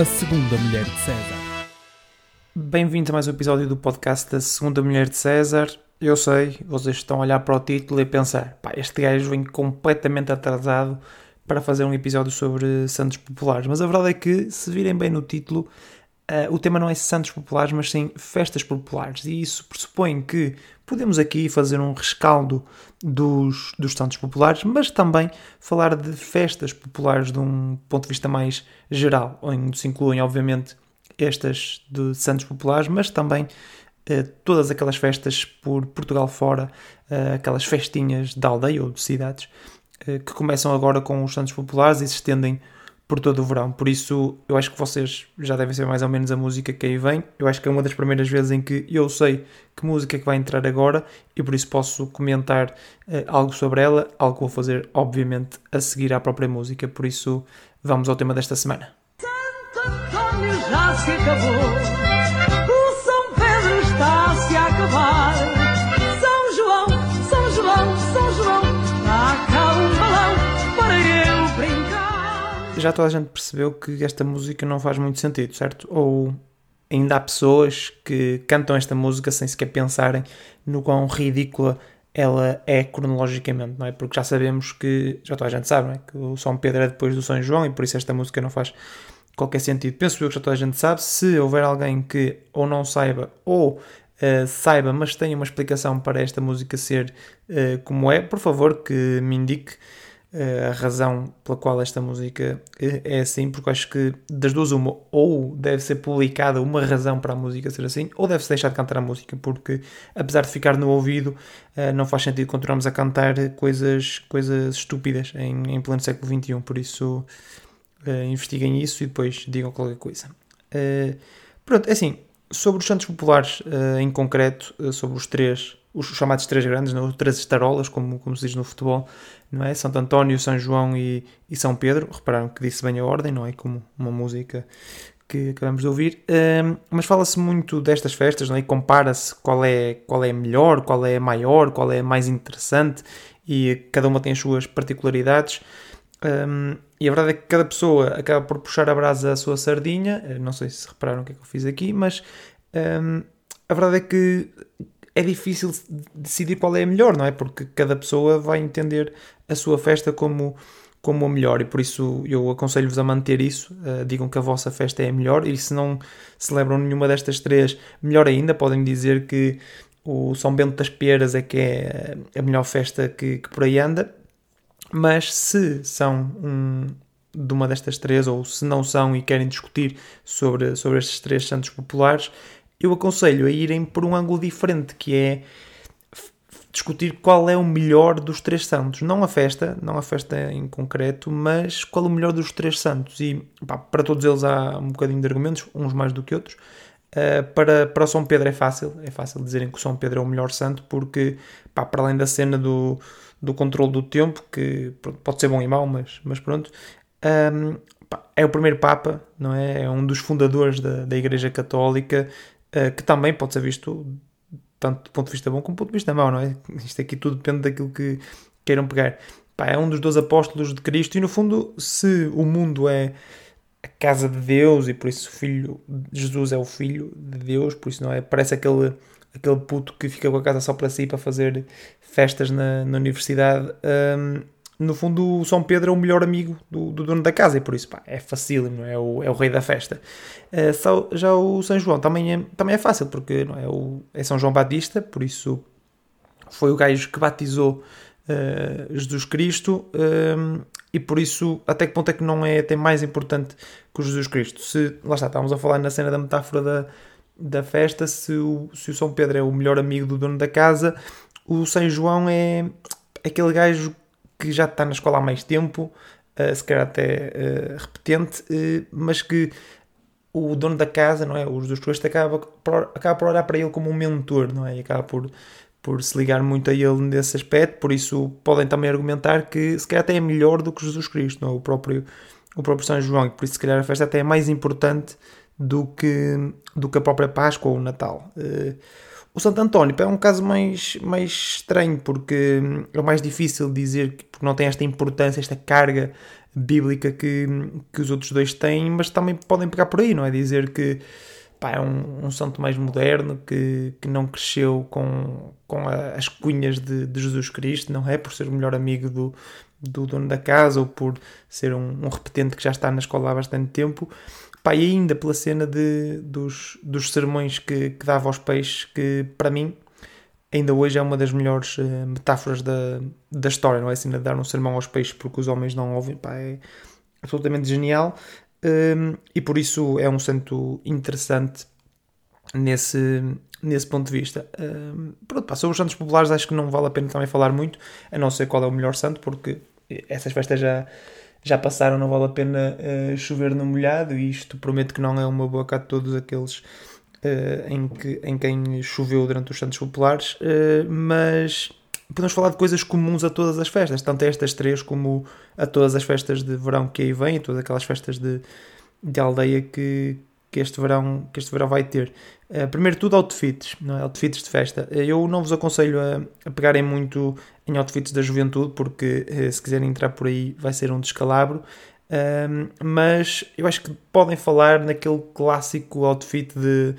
A Segunda Mulher de César. Bem-vindo a mais um episódio do podcast da Segunda Mulher de César. Eu sei, vocês estão a olhar para o título e a pensar, pá, este gajo vem completamente atrasado para fazer um episódio sobre santos populares. Mas a verdade é que, se virem bem no título, uh, o tema não é santos populares, mas sim festas populares. E isso pressupõe que podemos aqui fazer um rescaldo dos, dos santos populares, mas também falar de festas populares de um ponto de vista mais geral, onde se incluem, obviamente, estas de santos populares, mas também uh, todas aquelas festas por Portugal fora, uh, aquelas festinhas de aldeia ou de cidades, que começam agora com os santos populares e se estendem por todo o verão. Por isso, eu acho que vocês já devem ser mais ou menos a música que aí vem. Eu acho que é uma das primeiras vezes em que eu sei que música é que vai entrar agora e por isso posso comentar algo sobre ela, algo que vou fazer, obviamente, a seguir à própria música. Por isso, vamos ao tema desta semana. Acabou. Já toda a gente percebeu que esta música não faz muito sentido, certo? Ou ainda há pessoas que cantam esta música sem sequer pensarem no quão ridícula ela é cronologicamente, não é? Porque já sabemos que, já toda a gente sabe, não é? Que o São Pedro é depois do São João e por isso esta música não faz qualquer sentido. Penso eu que já toda a gente sabe. Se houver alguém que ou não saiba ou uh, saiba, mas tenha uma explicação para esta música ser uh, como é, por favor que me indique a razão pela qual esta música é assim, porque acho que das duas uma, ou deve ser publicada uma razão para a música ser assim, ou deve-se deixar de cantar a música, porque apesar de ficar no ouvido, não faz sentido continuarmos a cantar coisas, coisas estúpidas em, em pleno século XXI, por isso investiguem isso e depois digam qualquer coisa. Pronto, é assim, sobre os santos populares em concreto, sobre os três, os chamados três grandes, não? três estarolas, como, como se diz no futebol, não é? Santo António, São João e, e São Pedro. Repararam que disse bem a ordem, não é? Como uma música que acabamos de ouvir, mas fala-se muito destas festas não é? e compara-se qual é, qual é melhor, qual é maior, qual é mais interessante e cada uma tem as suas particularidades. Um, e a verdade é que cada pessoa acaba por puxar a brasa à sua sardinha. Não sei se repararam o que é que eu fiz aqui, mas um, a verdade é que é difícil decidir qual é a melhor, não é? Porque cada pessoa vai entender a sua festa como, como a melhor e por isso eu aconselho-vos a manter isso. Uh, digam que a vossa festa é a melhor e se não celebram nenhuma destas três, melhor ainda, podem dizer que o São Bento das Peras é que é a melhor festa que, que por aí anda mas se são um, de uma destas três, ou se não são e querem discutir sobre, sobre estes três santos populares, eu aconselho a irem por um ângulo diferente, que é discutir qual é o melhor dos três santos. Não a festa, não a festa em concreto, mas qual é o melhor dos três santos. E pá, para todos eles há um bocadinho de argumentos, uns mais do que outros. Uh, para, para São Pedro é fácil, é fácil dizerem que o São Pedro é o melhor santo, porque pá, para além da cena do, do controle do tempo, que pode ser bom e mau, mas, mas pronto. Um, é o primeiro Papa, não é? É um dos fundadores da, da Igreja Católica, que também pode ser visto tanto do ponto de vista bom como do ponto de vista mau, não é? Isto aqui tudo depende daquilo que queiram pegar. Pá, é um dos dois apóstolos de Cristo e, no fundo, se o mundo é a casa de Deus e por isso o filho Jesus é o filho de Deus, por isso não é? Parece aquele aquele puto que fica com a casa só para si para fazer festas na, na universidade. Um, no fundo, o São Pedro é o melhor amigo do, do dono da casa e por isso pá, é facílimo, é o, é o rei da festa. Uh, só, já o São João também é, também é fácil, porque não é, o, é São João Batista, por isso foi o gajo que batizou uh, Jesus Cristo um, e por isso, até que ponto é que não é até mais importante que o Jesus Cristo? Se, lá está, estávamos a falar na cena da metáfora da, da festa, se o, se o São Pedro é o melhor amigo do dono da casa, o São João é aquele gajo que já está na escola há mais tempo, uh, se calhar até uh, repetente, uh, mas que o dono da casa, não é? Os dos Cristo acaba por, acaba por olhar para ele como um mentor, não é? E acaba por, por se ligar muito a ele nesse aspecto, por isso podem também argumentar que se calhar até é melhor do que Jesus Cristo, não é? O próprio, o próprio São João, e por isso se calhar a festa até é mais importante do que, do que a própria Páscoa ou o Natal. Uh, o Santo António é um caso mais, mais estranho, porque é o mais difícil dizer, porque não tem esta importância, esta carga bíblica que, que os outros dois têm, mas também podem pegar por aí, não é? Dizer que pá, é um, um santo mais moderno, que, que não cresceu com, com a, as cunhas de, de, Jesus Cristo, não é? Por ser o melhor amigo do, do dono da casa ou por ser um, um repetente que já está na escola há bastante tempo. Pá, e ainda pela cena de, dos, dos sermões que, que dava aos peixes, que para mim ainda hoje é uma das melhores uh, metáforas da, da história, não é? Assim, de dar um sermão aos peixes porque os homens não ouvem, pá, é absolutamente genial. Um, e por isso é um santo interessante nesse, nesse ponto de vista. Um, pronto, pá, sobre os santos populares acho que não vale a pena também falar muito, a não ser qual é o melhor santo, porque essas festas já, já passaram, não vale a pena uh, chover no molhado, e isto prometo que não é uma cá de todos aqueles uh, em, que, em quem choveu durante os santos populares, uh, mas podemos falar de coisas comuns a todas as festas, tanto a estas três como a todas as festas de verão que aí vêm, todas aquelas festas de, de aldeia que, que, este verão, que este verão vai ter. Uh, primeiro tudo, outfits, não é? outfits de festa. Uh, eu não vos aconselho a, a, pegarem muito em outfits da juventude, porque uh, se quiserem entrar por aí vai ser um descalabro. mas eu acho que podem falar naquele clássico outfit de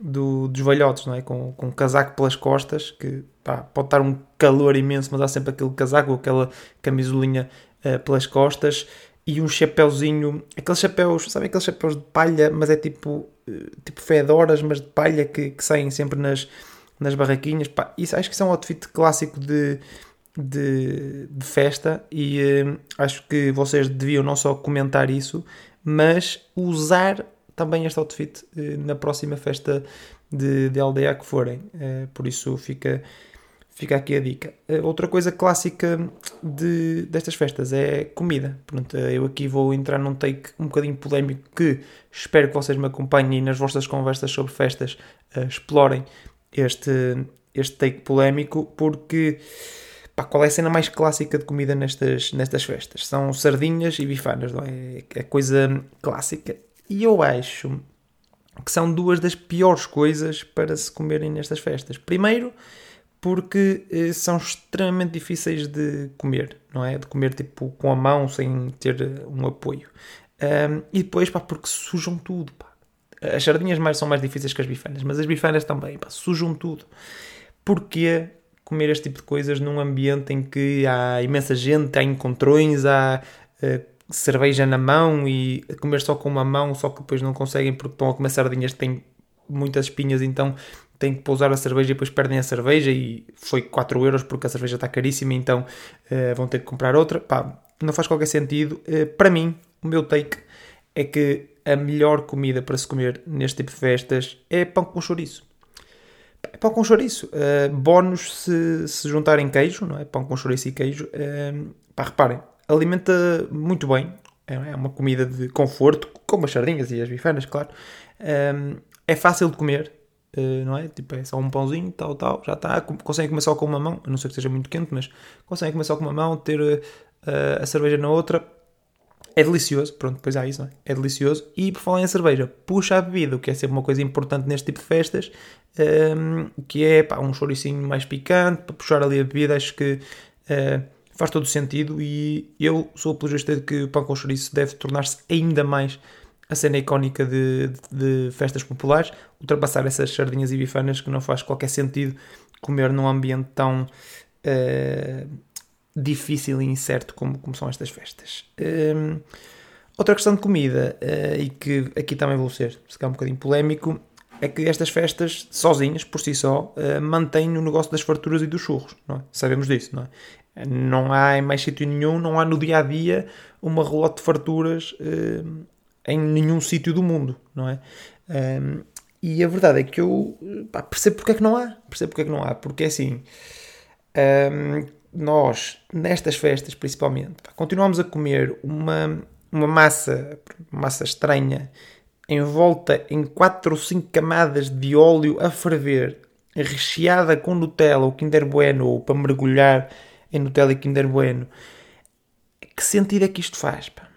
do, dos velhotes, não é? Com, com um casaco pelas costas, que pá, pode estar um calor imenso, mas há sempre aquele casaco, aquela camisolinha uh, pelas costas e um chapéuzinho, aqueles chapéus, sabem aqueles chapéus de palha, mas é tipo, uh, tipo fedoras, mas de palha que, que saem sempre nas, nas barraquinhas. Pá, isso, acho que isso é um outfit clássico de, de, de festa e uh, acho que vocês deviam não só comentar isso, mas usar também este outfit eh, na próxima festa de, de aldeia que forem. Eh, por isso fica, fica aqui a dica. Eh, outra coisa clássica de, destas festas é comida. Pronto, eu aqui vou entrar num take um bocadinho polémico que espero que vocês me acompanhem e nas vossas conversas sobre festas explorem este, este take polémico porque pá, qual é a cena mais clássica de comida nestas, nestas festas? São sardinhas e bifanas, não é? É coisa clássica. E eu acho que são duas das piores coisas para se comerem nestas festas. Primeiro, porque eh, são extremamente difíceis de comer, não é? De comer tipo com a mão sem ter eh, um apoio. Um, e depois, pá, porque sujam tudo, pá. As sardinhas mais são mais difíceis que as bifanas, mas as bifanas também, pá, sujam tudo. Porquê comer este tipo de coisas num ambiente em que há imensa gente, há encontrões, há uh, cerveja na mão e comer só com uma mão, só que depois não conseguem porque estão a comer sardinhas que têm muitas espinhas, então têm que pousar a cerveja e depois perdem a cerveja e foi 4 euros porque a cerveja está caríssima, então uh, vão ter que comprar outra. Pá, não faz qualquer sentido. Uh, para mim, o meu take é que a melhor comida para se comer neste tipo de festas é pão com chouriço. É pão com chouriço. Uh, bónus se, se juntarem queijo, não é? Pão com chouriço e queijo. Uh, pá, reparem, alimenta muito bem. É, é uma comida de conforto, como as sardinhas e as bifanas, claro. É fácil de comer, uh, não é? Tipo, é só um pãozinho, tal, tal, já está. Conseguem comer só com uma mão, a não ser que seja muito quente, mas conseguem comer só com uma mão, ter uh, a cerveja na outra. É delicioso, pronto, depois há isso, não é? É delicioso. E por falar em cerveja, puxa a bebida, o que é sempre uma coisa importante neste tipo de festas, um, que é pá, um choricinho mais picante, para puxar ali a bebida, acho que. Uh, faz todo sentido e eu sou apologista de que o pão com chouriço deve tornar-se ainda mais a cena icónica de, de, de, festas populares, ultrapassar essas sardinhas e bifanas que não faz qualquer sentido comer num ambiente tão uh, difícil e incerto como, como são estas festas. Um, ehm, outra questão de comida, uh, e que aqui também vou ser, se calhar um bocadinho polémico, é que estas festas, sozinhas, por si só, uh, mantêm o negócio das farturas e dos churros, é? Sabemos disso, não é? Não há em mais sítio nenhum, não há no dia a dia uma relote de farturas uh, em nenhum sítio do mundo, não é? Um, e a verdade é que eu pá, percebo porque é que não há. Percebo porque é que não há. Porque é assim, um, nós, nestas festas principalmente, pá, continuamos a comer uma, uma massa, massa estranha, envolta em 4 ou 5 camadas de óleo a ferver, recheada com Nutella ou Kinder Bueno, ou para mergulhar em Nutella e Kinder Bueno. Que sentido é que isto faz? Pá?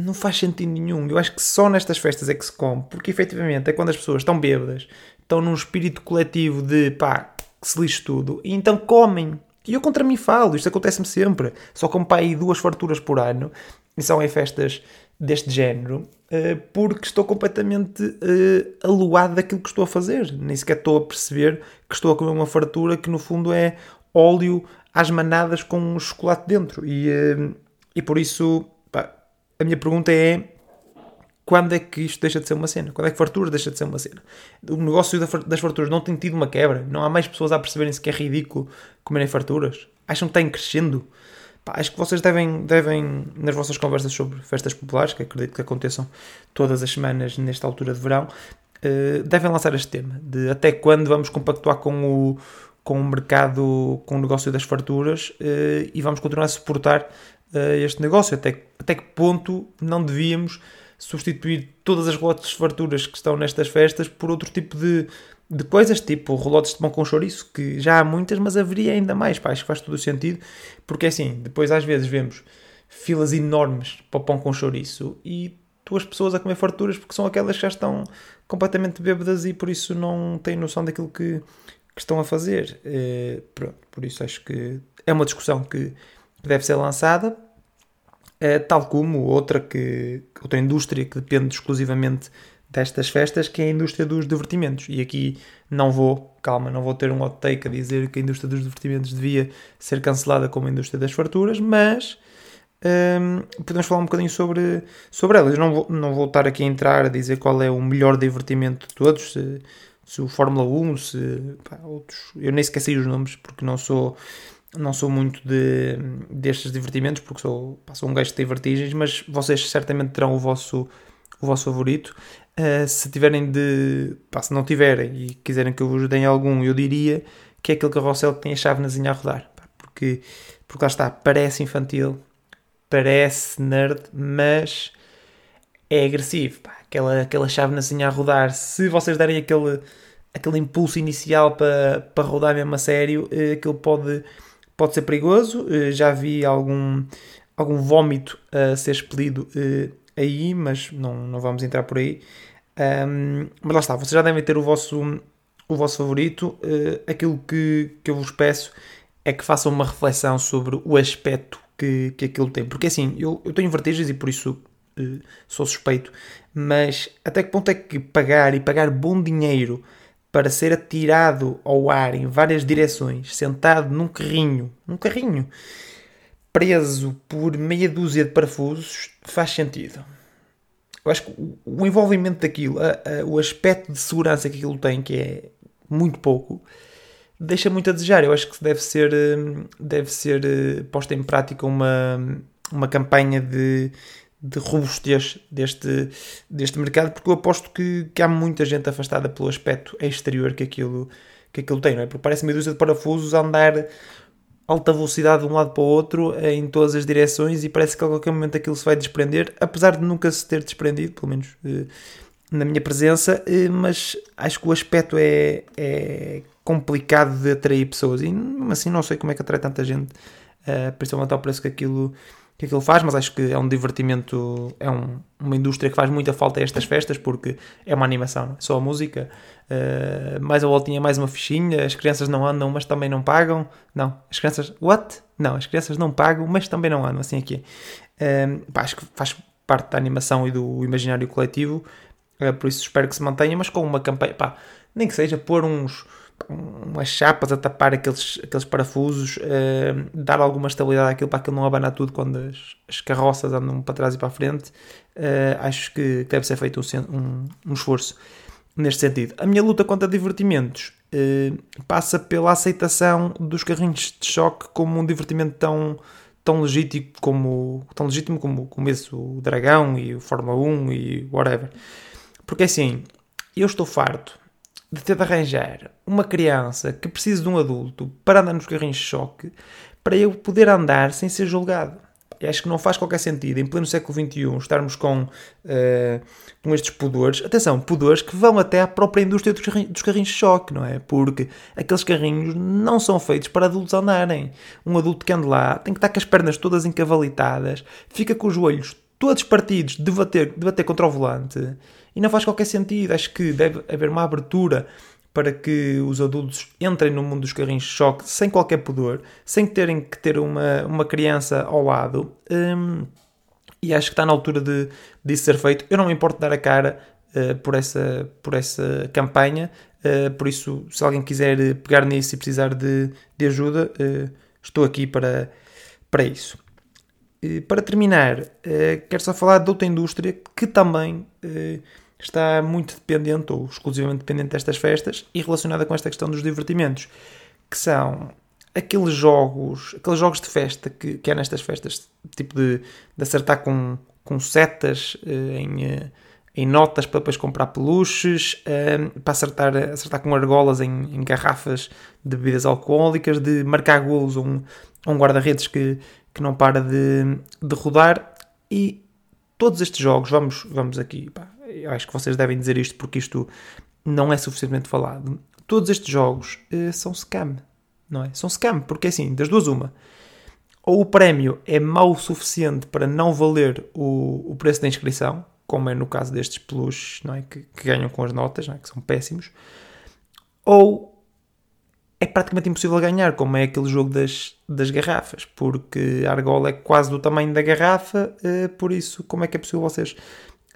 Não faz sentido nenhum. Eu acho que só nestas festas é que se come, porque efetivamente é quando as pessoas estão bêbadas, estão num espírito coletivo de pá, que se lixe tudo, e então comem. E eu contra mim falo, isto acontece-me sempre. Só como pai duas farturas por ano, e são em festas deste género, uh, porque estou completamente uh, aluado daquilo que estou a fazer. Nem sequer estou a perceber que estou a comer uma fartura que no fundo é óleo às manadas com chocolate dentro. E, uh, e por isso, pá, a minha pergunta é quando é que isto deixa de ser uma cena? Quando é que farturas deixa de ser uma cena? O negócio das farturas não tem tido uma quebra? Não há mais pessoas a perceberem-se que é ridículo comerem farturas? Acham que está crescendo? Pá, acho que vocês devem, devem, nas vossas conversas sobre festas populares, que acredito que aconteçam todas as semanas nesta altura de verão, uh, devem lançar este tema de até quando vamos compactuar com o, com o mercado, com o negócio das farturas uh, e vamos continuar a suportar este negócio. Até, até que ponto não devíamos substituir todas as relotes de farturas que estão nestas festas por outro tipo de, de coisas, tipo relotes de pão com chouriço, que já há muitas, mas haveria ainda mais, pá, acho que faz todo o sentido, porque é assim, depois às vezes vemos filas enormes para o pão com chouriço e duas pessoas a comer farturas porque são aquelas que já estão completamente bêbadas e por isso não têm noção daquilo que, que estão a fazer. É, pronto, por isso acho que é uma discussão que deve ser lançada Uh, tal como outra, que, outra indústria que depende exclusivamente destas festas, que é a indústria dos divertimentos. E aqui não vou, calma, não vou ter um hot take a dizer que a indústria dos divertimentos devia ser cancelada como a indústria das farturas, mas ehm, podemos falar um bocadinho sobre, sobre elas. Não vou, não vou estar aqui a entrar a dizer qual é o melhor divertimento de todos, se, se o Fórmula 1, se pá, outros. Eu nem esqueci os nomes porque não sou não sou muito de, destes divertimentos porque sou, sou um gajo que tem vertigens, mas vocês certamente terão o vosso, o vosso favorito. Uh, se tiverem de. Pá, se não tiverem e quiserem que eu vos dê algum, eu diria que é aquele carrossel que tem a chávenazinha a rodar. Pá, porque, porque lá está, parece infantil, parece nerd, mas é agressivo. Pá, aquela, aquela chávenazinha a rodar, se vocês derem aquele, aquele impulso inicial para, para rodar mesmo a sério, uh, aquilo pode pode ser perigoso. Eh, já vi algum, algum vómito a ser expelido eh, aí, mas não, não vamos entrar por aí. Um, mas lá está, vocês já devem ter o vosso, o vosso favorito. Uh, aquilo que, que eu vos peço é que façam uma reflexão sobre o aspecto que, que aquilo tem. Porque assim, eu, eu tenho vertigens e por isso uh, sou suspeito, mas até que ponto é que pagar e pagar bom dinheiro para ser atirado ao ar em várias direções, sentado num carrinho, num carrinho, preso por meia dúzia de parafusos, faz sentido. Eu acho que o envolvimento daquilo, a, a, o aspecto de segurança que aquilo tem, que é muito pouco, deixa muito a desejar. Eu acho que deve ser, hum, deve ser eh, posta em prática uma, uma campanha de, de robustez deste, deste mercado, porque eu aposto que, que há muita gente afastada pelo aspecto exterior que aquilo, que aquilo tem, não é? Porque parece meia dúzia de parafusos a andar alta velocidade de um lado para o outro eh, em todas as direções e parece que a qualquer momento aquilo se vai desprender, apesar de nunca se ter desprendido, pelo menos eh, na minha presença, eh, mas acho que o aspecto é, é complicado de atrair pessoas e assim não sei como é que atrai tanta gente, principalmente ao preço que aquilo que aquilo faz, mas acho que é um divertimento, é um, uma indústria que faz muita falta a estas festas porque é uma animação, é? só a música, uh, mais a voltinha, mais uma fichinha, as crianças não andam, mas também não pagam. Não, as crianças, what? Não, as crianças não pagam, mas também não andam, assim aqui. Uh, pá, acho que faz parte da animação e do imaginário coletivo, uh, por isso espero que se mantenha, mas com uma campanha, pá, nem que seja pôr uns umas chapas a tapar aqueles, aqueles parafusos, uh, dar alguma estabilidade àquilo para aquilo não abanar tudo quando as, as carroças andam para trás e para a frente. Uh, acho que deve ser feito um, um, um, esforço neste sentido. A minha luta contra divertimentos uh, passa pela aceitação dos carrinhos de choque como um divertimento tão, tão legítimo como tão legítimo como, como esse, o Dragão e o Fórmula 1 e whatever. Porque assim, eu estou farto de ter de arranjar uma criança que precise de um adulto para andar nos carrinhos de choque para eu poder andar sem ser julgado. Eu acho que não faz qualquer sentido, em pleno século XXI, estarmos com, uh, com estes pudores. Atenção, pudores que vão até à própria indústria dos carrinhos, dos carrinhos de choque, não é? Porque aqueles carrinhos não são feitos para adultos andarem. Um adulto que anda lá tem que estar com as pernas todas encavalitadas, fica com os joelhos todos partidos de bater, de bater contra o volante e não faz qualquer sentido. Acho que deve haver uma abertura para que os adultos entrem no mundo dos carrinhos de choque sem qualquer pudor, sem terem que ter uma, uma criança ao lado. Um, e acho que está na altura de, disso ser feito. Eu não me importo dar a cara uh, por, essa, por essa campanha, uh, por isso, se alguém quiser pegar nisso e precisar de, de ajuda, uh, estou aqui para, para isso. para terminar, quero só falar de outra indústria que também está muito dependente ou exclusivamente dependente destas festas e relacionada com esta questão dos divertimentos, que são aqueles jogos, aqueles jogos de festa que, que há nestas festas, tipo de, de acertar com, com setas eh, em, eh, em notas para depois comprar peluches, eh, para acertar, acertar com argolas em, em, garrafas de bebidas alcoólicas, de marcar golos a um, um guarda-redes que, que não para de, de rodar. E todos estes jogos, vamos, vamos aqui, pá, eu acho que vocês devem dizer isto porque isto não é suficientemente falado. Todos estes jogos uh, são scam, não é? São scam, porque assim, das duas, uma. Ou o prémio é mau o suficiente para não valer o, o preço da inscrição, como é no caso destes peluches, não é? Que, que ganham com as notas, é? que são péssimos. Ou é praticamente impossível ganhar, como é aquele jogo das, das garrafas, porque a argola é quase do tamanho da garrafa, uh, por isso, como é que é possível vocês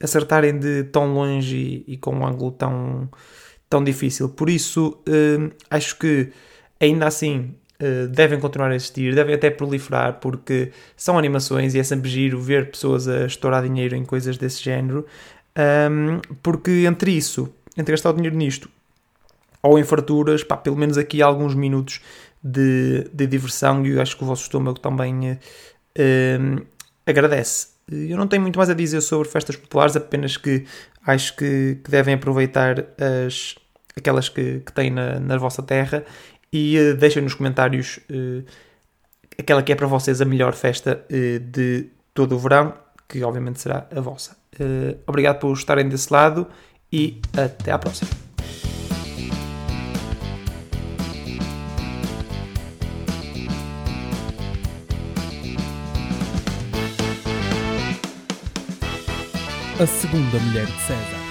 acertarem de tão longe e, e com um ângulo tão, tão difícil. Por isso, uh, acho que ainda assim uh, devem continuar a existir, devem até proliferar, porque são animações e é sempre giro ver pessoas a estourar dinheiro em coisas desse género. Um, porque entre isso, entre gastar o dinheiro nisto ou em farturas, pá, pelo menos aqui há alguns minutos de, de diversão e eu acho que o vosso estômago também uh, agradece. Eu não tenho muito mais a dizer sobre festas populares, apenas que acho que, que devem aproveitar as, aquelas que, que têm na, na vossa terra e uh, deixem nos comentários uh, aquela que é para vocês a melhor festa uh, de todo o verão, que obviamente será a vossa. obrigado por estarem desse lado e até à próxima. A segunda mulher de César.